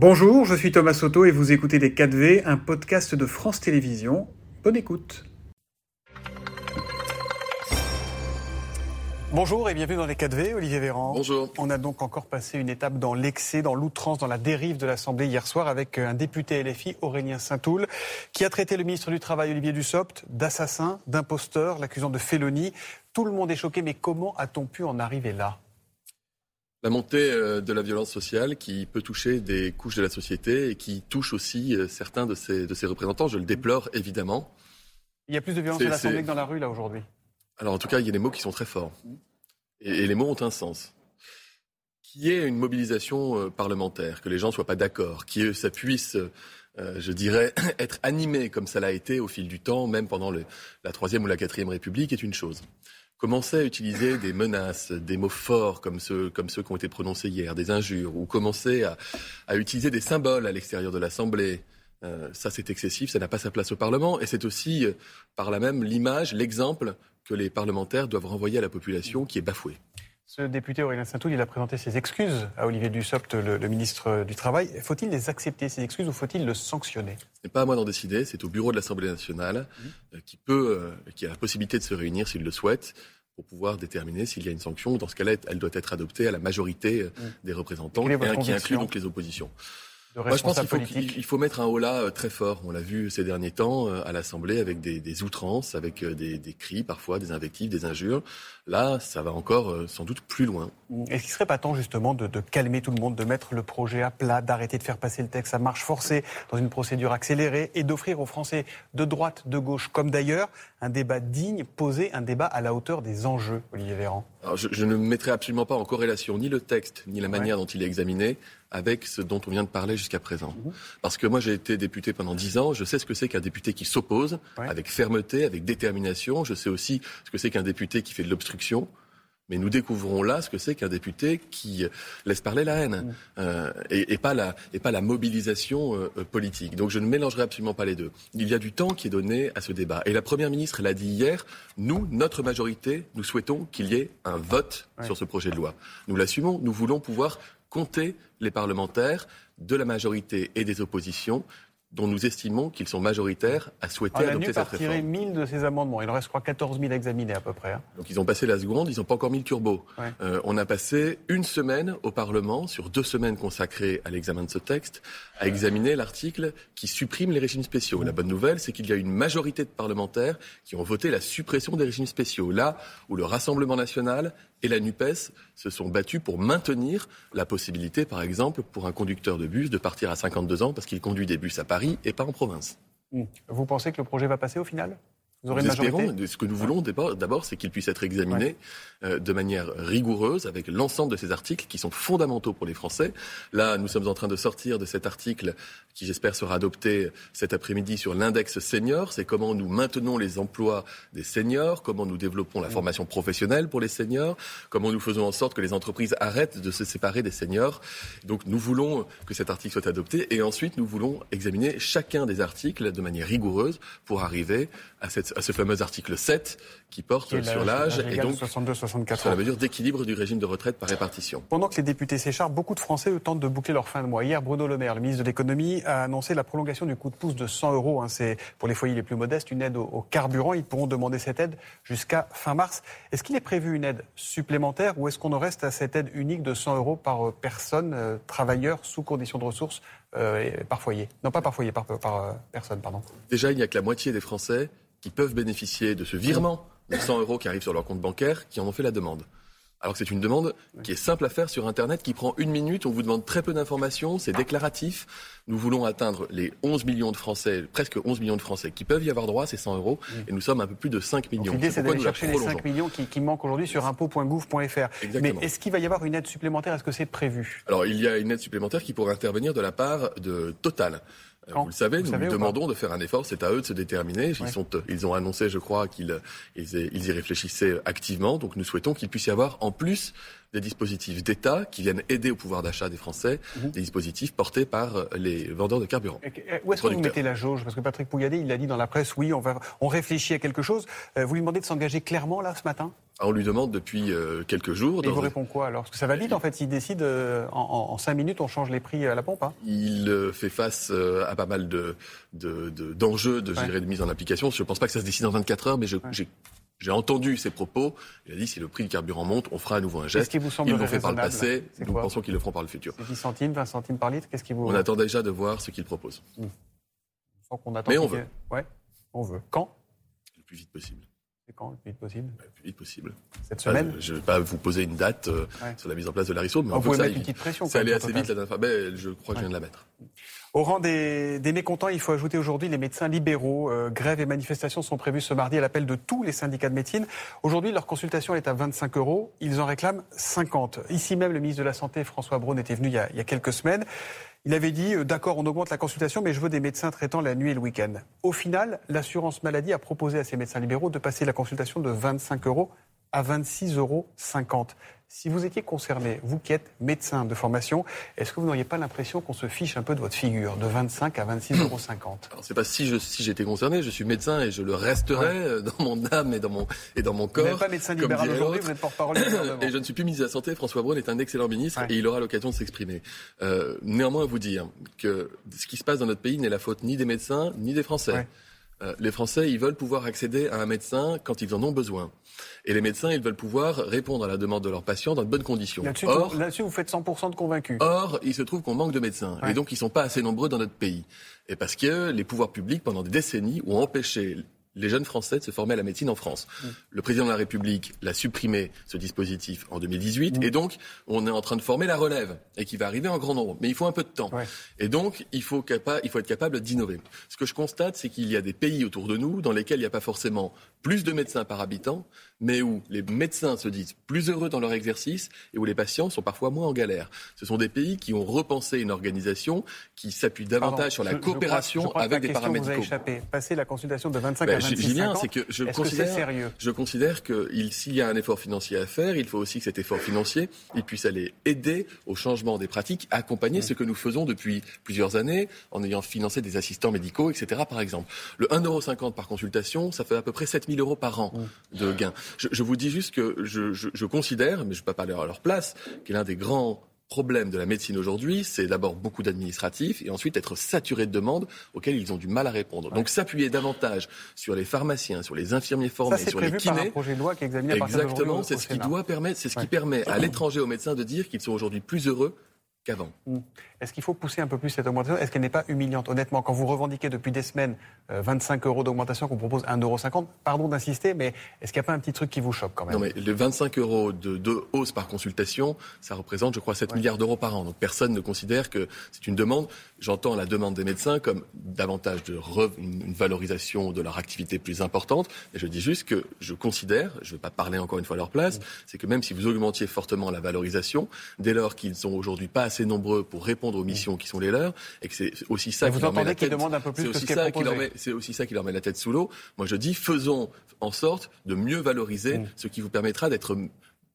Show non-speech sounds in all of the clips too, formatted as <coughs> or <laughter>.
Bonjour, je suis Thomas Soto et vous écoutez Les 4V, un podcast de France Télévisions. Bonne écoute. Bonjour et bienvenue dans les 4V, Olivier Véran. Bonjour. On a donc encore passé une étape dans l'excès, dans l'outrance, dans la dérive de l'Assemblée hier soir avec un député LFI, Aurélien Saint-Toul, qui a traité le ministre du Travail, Olivier Dussopt, d'assassin, d'imposteur, l'accusant de félonie. Tout le monde est choqué, mais comment a-t-on pu en arriver là? La montée euh, de la violence sociale qui peut toucher des couches de la société et qui touche aussi euh, certains de ses, de ses représentants. Je le déplore évidemment. Il y a plus de violence à l'Assemblée que dans la rue là aujourd'hui. Alors en tout cas, il y a des mots qui sont très forts. Et, les mots ont un sens. Qu'il y ait une mobilisation euh, parlementaire, que les gens ne soient pas d'accord, que ça puisse, je dirais, <coughs> être animé comme ça l'a été au fil du temps, même pendant la Troisième ou la Quatrième République, est une chose commencer à utiliser des menaces, des mots forts comme ceux, comme ceux qui ont été prononcés hier, des injures, ou commencer à, à utiliser des symboles à l'extérieur de l'Assemblée, euh, ça c'est excessif, ça n'a pas sa place au Parlement, et c'est aussi euh, par là même l'image, l'exemple que les parlementaires doivent renvoyer à la population qui est bafouée. Ce député Aurélien Saint-Toul, il a présenté ses excuses à Olivier Dussopt, le, le ministre du Travail. Faut-il les accepter, ces excuses, ou faut-il le sanctionner? Ce n'est pas à moi d'en décider, c'est au bureau de l'Assemblée nationale mmh. euh, qui, peut, euh, qui a la possibilité de se réunir s'il le souhaite pour pouvoir déterminer s'il y a une sanction. Dans ce cas-là, elle doit être adoptée à la majorité euh, mmh. des représentants, et qui inclut donc les oppositions. Moi, je pense qu'il faut, mettre un haut là euh, très fort. On l'a vu ces derniers temps euh, à l'Assemblée avec des, outrances, avec euh, des, cris parfois, des invectives, des injures. Là, ça va encore sans doute plus loin. Est-ce qu'il ne serait pas temps justement de, calmer tout le monde, de mettre le projet à plat, d'arrêter de faire passer le texte à marche forcée dans une procédure accélérée et d'offrir aux Français de droite, de gauche comme d'ailleurs un débat digne, poser un débat à la hauteur des enjeux, Olivier Véran je, ne mettrai absolument pas en corrélation ni le texte, ni la manière dont il est examiné avec ce dont on vient de parler jusqu'à présent. Parce que moi, j'ai été député pendant dix ans. Je sais ce que c'est qu'un député qui s'oppose avec fermeté, avec détermination. Je sais aussi ce que c'est qu'un député qui fait de l'obstruction. Mais nous découvrons là ce que c'est qu'un député qui laisse parler la haine mm. euh, et, pas la, et pas la mobilisation euh, politique. Donc je ne mélangerai absolument pas les deux. Il y a du temps qui est donné à ce débat. Et la Première ministre l'a dit hier, nous, notre majorité, nous souhaitons qu'il y ait un vote sur ce projet de loi. Nous l'assumons, nous voulons pouvoir compter les parlementaires de la majorité et des oppositions dont nous estimons qu'ils sont majoritaires à souhaiter ah, adopter cette réforme. 1000 de ces amendements. Il en reste, je crois, 14 000 examinés à peu près. Hein. Donc ils ont passé la seconde, ils n'ont pas encore mis le turbo. Euh, on a passé une semaine au Parlement, sur deux semaines consacrées à l'examen de ce texte, à examiner l'article qui supprime les régimes spéciaux. La bonne nouvelle, c'est qu'il y a une majorité de parlementaires qui ont voté la suppression des régimes spéciaux. Là où le Rassemblement national et la NUPES se sont battus pour maintenir la possibilité, par exemple, pour un conducteur de bus de partir à 52 ans parce qu'il conduit des bus à Paris et pas en province. Hmm. Vous pensez que le projet va passer au final? Vous aurez espérons, ce que nous voulons d'abord, c'est qu'il puisse être examiné euh, de manière rigoureuse avec l'ensemble de ces articles qui sont fondamentaux pour les Français. Là, nous sommes en train de sortir de cet article qui, j'espère, sera adopté cet après-midi sur l'index senior. C'est comment nous maintenons les emplois des seniors, comment nous développons la formation professionnelle pour les seniors, comment nous faisons en sorte que les entreprises arrêtent de se séparer des seniors. Donc, nous voulons que cet article soit adopté et ensuite, nous voulons examiner chacun des articles de manière rigoureuse pour arriver à, cette, à ce fameux article 7 qui porte sur l'âge et donc 62, 64 sur la mesure d'équilibre du régime de retraite par répartition. Pendant que les députés s'écharpent, beaucoup de Français tentent de boucler leur fin de mois. Hier, Bruno Le Maire, le ministre de l'économie, a annoncé la prolongation du coup de pouce de 100 euros. Hein. C'est pour les foyers les plus modestes une aide au, carburant. Ils pourront demander cette aide jusqu'à fin mars. Est-ce qu'il est prévu une aide supplémentaire ou est-ce qu'on en reste à cette aide unique de 100 euros par euh, personne, euh, travailleur, sous condition de ressources euh, par foyer? Non, pas par foyer, par, par personne, pardon. Déjà, il n'y a que la moitié des Français qui peuvent bénéficier de ce virement de 100 euros qui arrive sur leur compte bancaire qui en ont fait la demande. Alors que c'est une demande qui est simple à faire sur Internet, qui prend une minute, on vous demande très peu d'informations, c'est déclaratif. Nous voulons atteindre les 11 millions de Français, presque 11 millions de Français qui peuvent y avoir droit à ces 100 euros, et nous sommes un peu plus de 5 millions. L'idée, c'est d'aller chercher les 5 millions qui, qui manquent aujourd'hui sur impôt.gouv.fr. Mais est-ce qu'il va y avoir une aide supplémentaire? Est-ce que c'est prévu? Alors, il y a une aide supplémentaire qui pourrait intervenir de la part de Total. Vous le savez, nous, demandons de faire un effort. C'est à eux de se déterminer. Ils, sont, ils ont annoncé, je crois, qu'ils ils, y réfléchissaient activement. Donc nous souhaitons qu'il puisse y avoir, en plus des dispositifs d'État qui viennent aider au pouvoir d'achat des Français, mhm. des dispositifs portés par euh, les vendeurs de carburant. où est-ce que vous mettez la jauge? Parce que Patrick Pouyanné, il l'a dit dans la presse, oui, on, va, on réfléchit à quelque chose. Euh, vous lui demandez de s'engager clairement là ce matin? On lui demande depuis euh, quelques jours. Et il vous répond quoi alors? Parce que ça va vite en fait. S'il décide en, cinq minutes, on change les prix à la pompe. Hein il fait face à pas mal de, d'enjeux de, de, de, mise en application. Je ne pense pas que ça se décide en 24 heures, mais j'ai j'ai entendu ses propos. Il a dit si le prix du carburant monte, on fera à nouveau un geste. Qu'est-ce qui vous semble Ils l'ont fait par le passé. Nous pensons qu'ils le feront par le futur. 10 centimes, 20 centimes par litre? Qu'est-ce qui vous... On attend déjà de voir ce qu'ils proposent. Mmh. attend Mais on veut. Ouais, on veut. Quand? Le plus vite possible. C'est quand le plus vite possible? Le plus vite possible. Cette semaine? Je ne vais pas vous poser une date euh, sur la mise en place de la RISO, mais on, peut mettre une petite pression. Ça allait assez vite la dernière fois. Ben, je crois que je viens de la mettre. Au rang des, mécontents, il faut ajouter aujourd'hui les médecins libéraux. Euh, grève et manifestations sont prévues ce mardi à l'appel de tous les syndicats de médecine. Aujourd'hui, leur consultation est à 25 euros. Ils en réclament 50. Ici même, le ministre de la Santé, François Braun, était venu il y a, quelques semaines. Il avait dit, euh, d'accord, on augmente la consultation, mais je veux des médecins traitant la nuit et le week-end. Au final, l'assurance maladie a proposé à ces médecins libéraux de passer la consultation de 25 euros à 26,50 euros. Si vous étiez concerné, vous qui êtes médecin de formation, est-ce que vous n'auriez pas l'impression qu'on se fiche un peu de votre figure, de 25 à 26,50 euros c'est pas si je, si j'étais concerné, je suis médecin et je le resterai euh, dans mon âme et dans mon, et dans mon corps. Vous n'êtes pas médecin libéral aujourd'hui, vous êtes porte-parole du <coughs> gouvernement. Et je ne suis plus ministre de la Santé, François Braun est un excellent ministre et il aura l'occasion de s'exprimer. Euh, néanmoins, vous dire que ce qui se passe dans notre pays n'est la faute ni des médecins, ni des Français. Euh, les Français, ils veulent pouvoir accéder à un médecin quand ils en ont besoin. Et les médecins, ils veulent pouvoir répondre à la demande de leurs patients dans de bonnes conditions. Là-dessus, vous faites 100% de convaincus. Or, il se trouve qu'on manque de médecins. Et donc, ils ne sont pas assez nombreux dans notre pays. Et parce que les pouvoirs publics, pendant des décennies, ont empêché les jeunes Français de se former à la médecine en France. Le président de la République l'a supprimé, ce dispositif, en 2018. Mm. Et donc, on est en train de former la relève, et qui va arriver en grand nombre. Mais il faut un peu de temps. Et donc, il faut, il faut être capable d'innover. Ce que je constate, c'est qu'il y a des pays autour de nous dans lesquels il n'y a pas forcément plus de médecins par habitant, mais où les médecins se disent plus heureux dans leur exercice et où les patients sont parfois moins en galère. Ce sont des pays qui ont repensé une organisation qui s'appuie davantage sur la coopération avec des paramédicaux. Vous échappé. Passer la consultation de 25 ben, à 26 bien, c'est que je considère, sérieux? je considère que s'il y a un effort financier à faire, il faut aussi que cet effort financier il puisse aller aider au changement des pratiques, accompagner ce que nous faisons depuis plusieurs années en ayant financé des assistants médicaux, etc. Par exemple, le 1,50€ par consultation, ça fait à peu près 7 000 euros par an de gains. Je, vous dis juste que je, considère, mais je ne vais pas parler à leur place, qu'il est l'un des grands problèmes de la médecine aujourd'hui, c'est d'abord beaucoup d'administratifs et ensuite être saturé de demandes auxquelles ils ont du mal à répondre. Donc s'appuyer davantage sur les pharmaciens, sur les infirmiers formés, sur les kinés. Par un projet de loi qui est examiné Exactement, c'est ce qui doit permettre, c'est ce qui permet à l'étranger aux médecins de dire qu'ils sont aujourd'hui plus heureux qu'avant. Mm. Est-ce qu'il faut pousser un peu plus cette augmentation? Est-ce qu'elle n'est pas humiliante? Honnêtement, quand vous revendiquez depuis des semaines 25 euh, euros d'augmentation qu'on propose 1,50 euros, pardon d'insister, mais est-ce qu'il n'y a pas un petit truc qui vous choque quand même? Non, mais les 25 euros de, hausse par consultation, ça représente, je crois, 7 milliards d'euros par an. Donc personne ne considère que c'est une demande. J'entends la demande des médecins comme davantage de une valorisation de leur activité plus importante. Mais je dis juste que je considère, je ne vais pas parler encore une fois à leur place, mm. c'est que même si vous augmentiez fortement la valorisation, dès lors qu'ils sont aujourd'hui pas assez nombreux pour répondre aux missions qui sont les leurs, et que c'est aussi ça qui leur met la tête. un peu plus C'est aussi ça qui leur met la tête sous l'eau. Moi, je dis, faisons en sorte de mieux valoriser mm. ce qui vous permettra d'être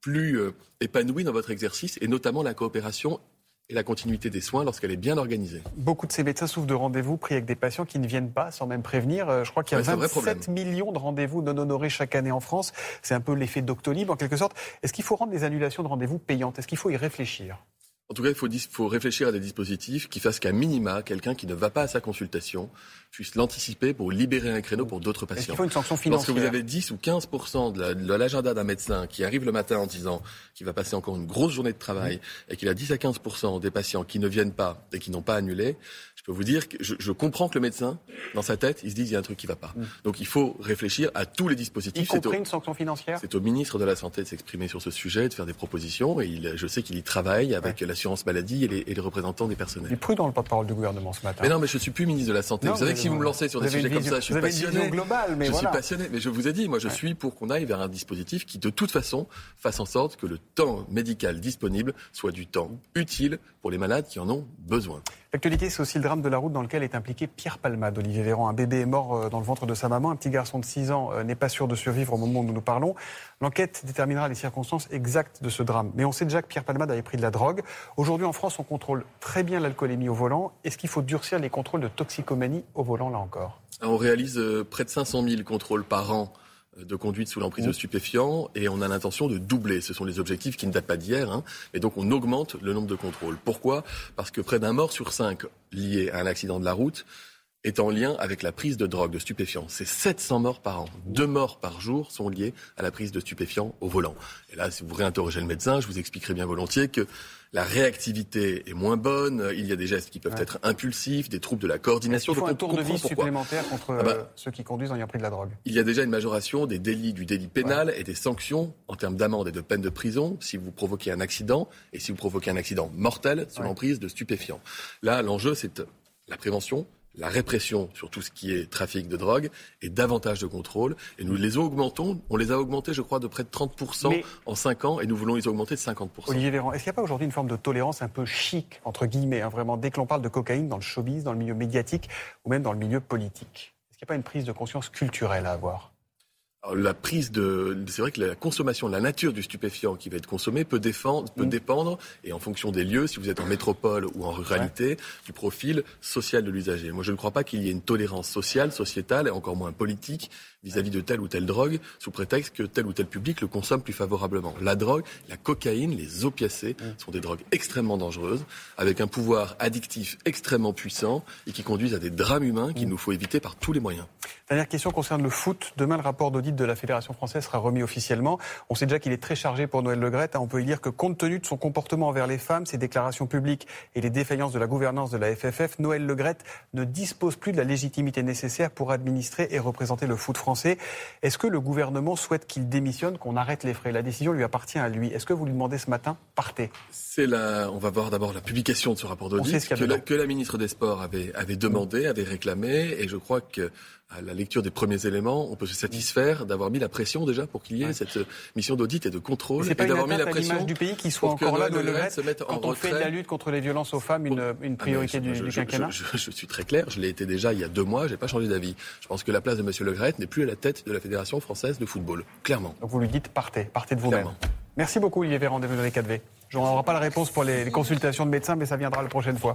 plus euh, épanoui dans votre exercice, et notamment la coopération et la continuité des soins lorsqu'elle est bien organisée. Beaucoup de ces médecins souffrent de rendez-vous pris avec des patients qui ne viennent pas sans même prévenir. Euh, je crois qu'il y a 27 millions de rendez-vous non honorés chaque année en France. C'est un peu l'effet Doctolib en quelque sorte. Est-ce qu'il faut rendre les annulations de rendez-vous payantes? Est-ce qu'il faut y réfléchir? En tout cas, il faut, faut, réfléchir à des dispositifs qui fassent qu'à minima, quelqu'un qui ne va pas à sa consultation puisse l'anticiper pour libérer un créneau pour d'autres patients. Il faut une sanction financière. Lorsque vous avez 10 ou 15 de l'agenda d'un médecin qui arrive le matin en disant qu'il va passer encore une grosse journée de travail et qu'il a 10 à 15 des patients qui ne viennent pas et qui n'ont pas annulé, je peux vous dire que je, comprends que le médecin, dans sa tête, il se dit il y a un truc qui ne va pas. Mm. Donc il faut réfléchir à tous les dispositifs. Y compris une sanction financière? C'est au ministre de la Santé de s'exprimer sur ce sujet, de faire des propositions. Et il, je sais qu'il y travaille avec la l'assurance maladie et les, représentants des personnels. Il est prudent le porte-parole du gouvernement ce matin. Mais non, mais je suis plus ministre de la Santé. vous savez que si vous me lancez sur des sujets comme ça, je suis passionné. Globale, mais je suis passionné. Mais je vous ai dit, moi, je suis pour qu'on aille vers un dispositif qui, de toute façon, fasse en sorte que le temps médical disponible soit du temps utile pour les malades qui en ont besoin. L'actualité, c'est aussi le drame de la route dans lequel est impliqué Pierre Palmade. Olivier Véran, un bébé est mort euh, dans le ventre de sa maman. Un petit garçon de 6 ans euh, n'est pas sûr de survivre au moment où nous nous parlons. L'enquête déterminera les circonstances exactes de ce drame. Mais on sait déjà que Pierre Palmade avait pris de la drogue. Aujourd'hui, en France, on contrôle très bien l'alcoolémie au volant. Est-ce qu'il faut durcir les contrôles de toxicomanie au volant, là encore? On réalise euh, près de 500 000 contrôles par an de conduite sous l'emprise de stupéfiants et on a l'intention de doubler. Ce sont les objectifs qui ne datent pas d'hier. Hein. Et donc on augmente le nombre de contrôles. Pourquoi? Parce que près d'un mort sur cinq lié à un accident de la route est en lien avec la prise de drogue, de stupéfiants. C'est 700 morts par an. Deux morts par jour sont liés à la prise de stupéfiants au volant. Et là, si vous réinterrogez le médecin, je vous expliquerai bien volontiers que la réactivité est moins bonne, il y a des gestes qui peuvent être impulsifs, des troubles de la coordination. Il faut un tour de vie supplémentaire contre ah bah, euh, ceux qui conduisent en ayant pris de la drogue? Il y a déjà une majoration des délits, du délit pénal et des sanctions en termes d'amende et de peine de prison si vous provoquez un accident et si vous provoquez un accident mortel sous l'emprise de stupéfiants. Là, l'enjeu, c'est la prévention, la répression sur tout ce qui est trafic de drogue et davantage de contrôle. Et nous les augmentons. On les a augmentés, je crois, de près de 30% en 5 ans et nous voulons les augmenter de 50%. Olivier Véran, est-ce qu'il n'y a pas aujourd'hui une forme de tolérance un peu chic, entre guillemets, hein, vraiment, dès que l'on parle de cocaïne dans le showbiz, dans le milieu médiatique ou même dans le milieu politique? Est-ce qu'il n'y a pas une prise de conscience culturelle à avoir? La prise de, c'est vrai que la consommation, la nature du stupéfiant qui va être consommé peut, défendre, peut mm. dépendre, et en fonction des lieux, si vous êtes en métropole ou en ruralité, du profil social de l'usager. Moi, je ne crois pas qu'il y ait une tolérance sociale, sociétale, et encore moins politique, vis-à-vis de telle ou telle drogue, sous prétexte que tel ou tel public le consomme plus favorablement. La drogue, la cocaïne, les opiacés mm. sont des drogues extrêmement dangereuses, avec un pouvoir addictif extrêmement puissant et qui conduisent à des drames humains qu'il mm. nous faut éviter par tous les moyens. Dernière question concerne le foot. Demain, le rapport d'audit de la Fédération française sera remis officiellement. On sait déjà qu'il est très chargé pour Noël Legrette. On peut y dire que compte tenu de son comportement envers les femmes, ses déclarations publiques et les défaillances de la gouvernance de la FFF, Noël Legrette ne dispose plus de la légitimité nécessaire pour administrer et représenter le foot français. Est-ce que le gouvernement souhaite qu'il démissionne, qu'on arrête les frais? La décision lui appartient à lui. Est-ce que vous lui demandez ce matin, partez? C'est la... On va voir d'abord la publication de ce rapport d'audit que, la... que la ministre des Sports avait, avait demandé, avait réclamé, et je crois que à la lecture des premiers éléments, on peut se satisfaire d'avoir mis la pression déjà pour qu'il y ait cette mission d'audit et de contrôle. Et d'avoir mis la pression du pays qui soit encore là, le se mettre quand on fait de la lutte contre les violences aux femmes une, une ah, priorité du, quinquennat je, suis très clair, je l'ai été déjà il y a deux mois, je n'ai pas changé d'avis. Je pense que la place de M. Le Gret n'est plus à la tête de la Fédération française de football, clairement. Donc vous lui dites partez, partez de vous-même. Merci beaucoup Olivier Véran, de les 4V. Je n'aurai pas la réponse pour les consultations de médecins, mais ça viendra la prochaine fois.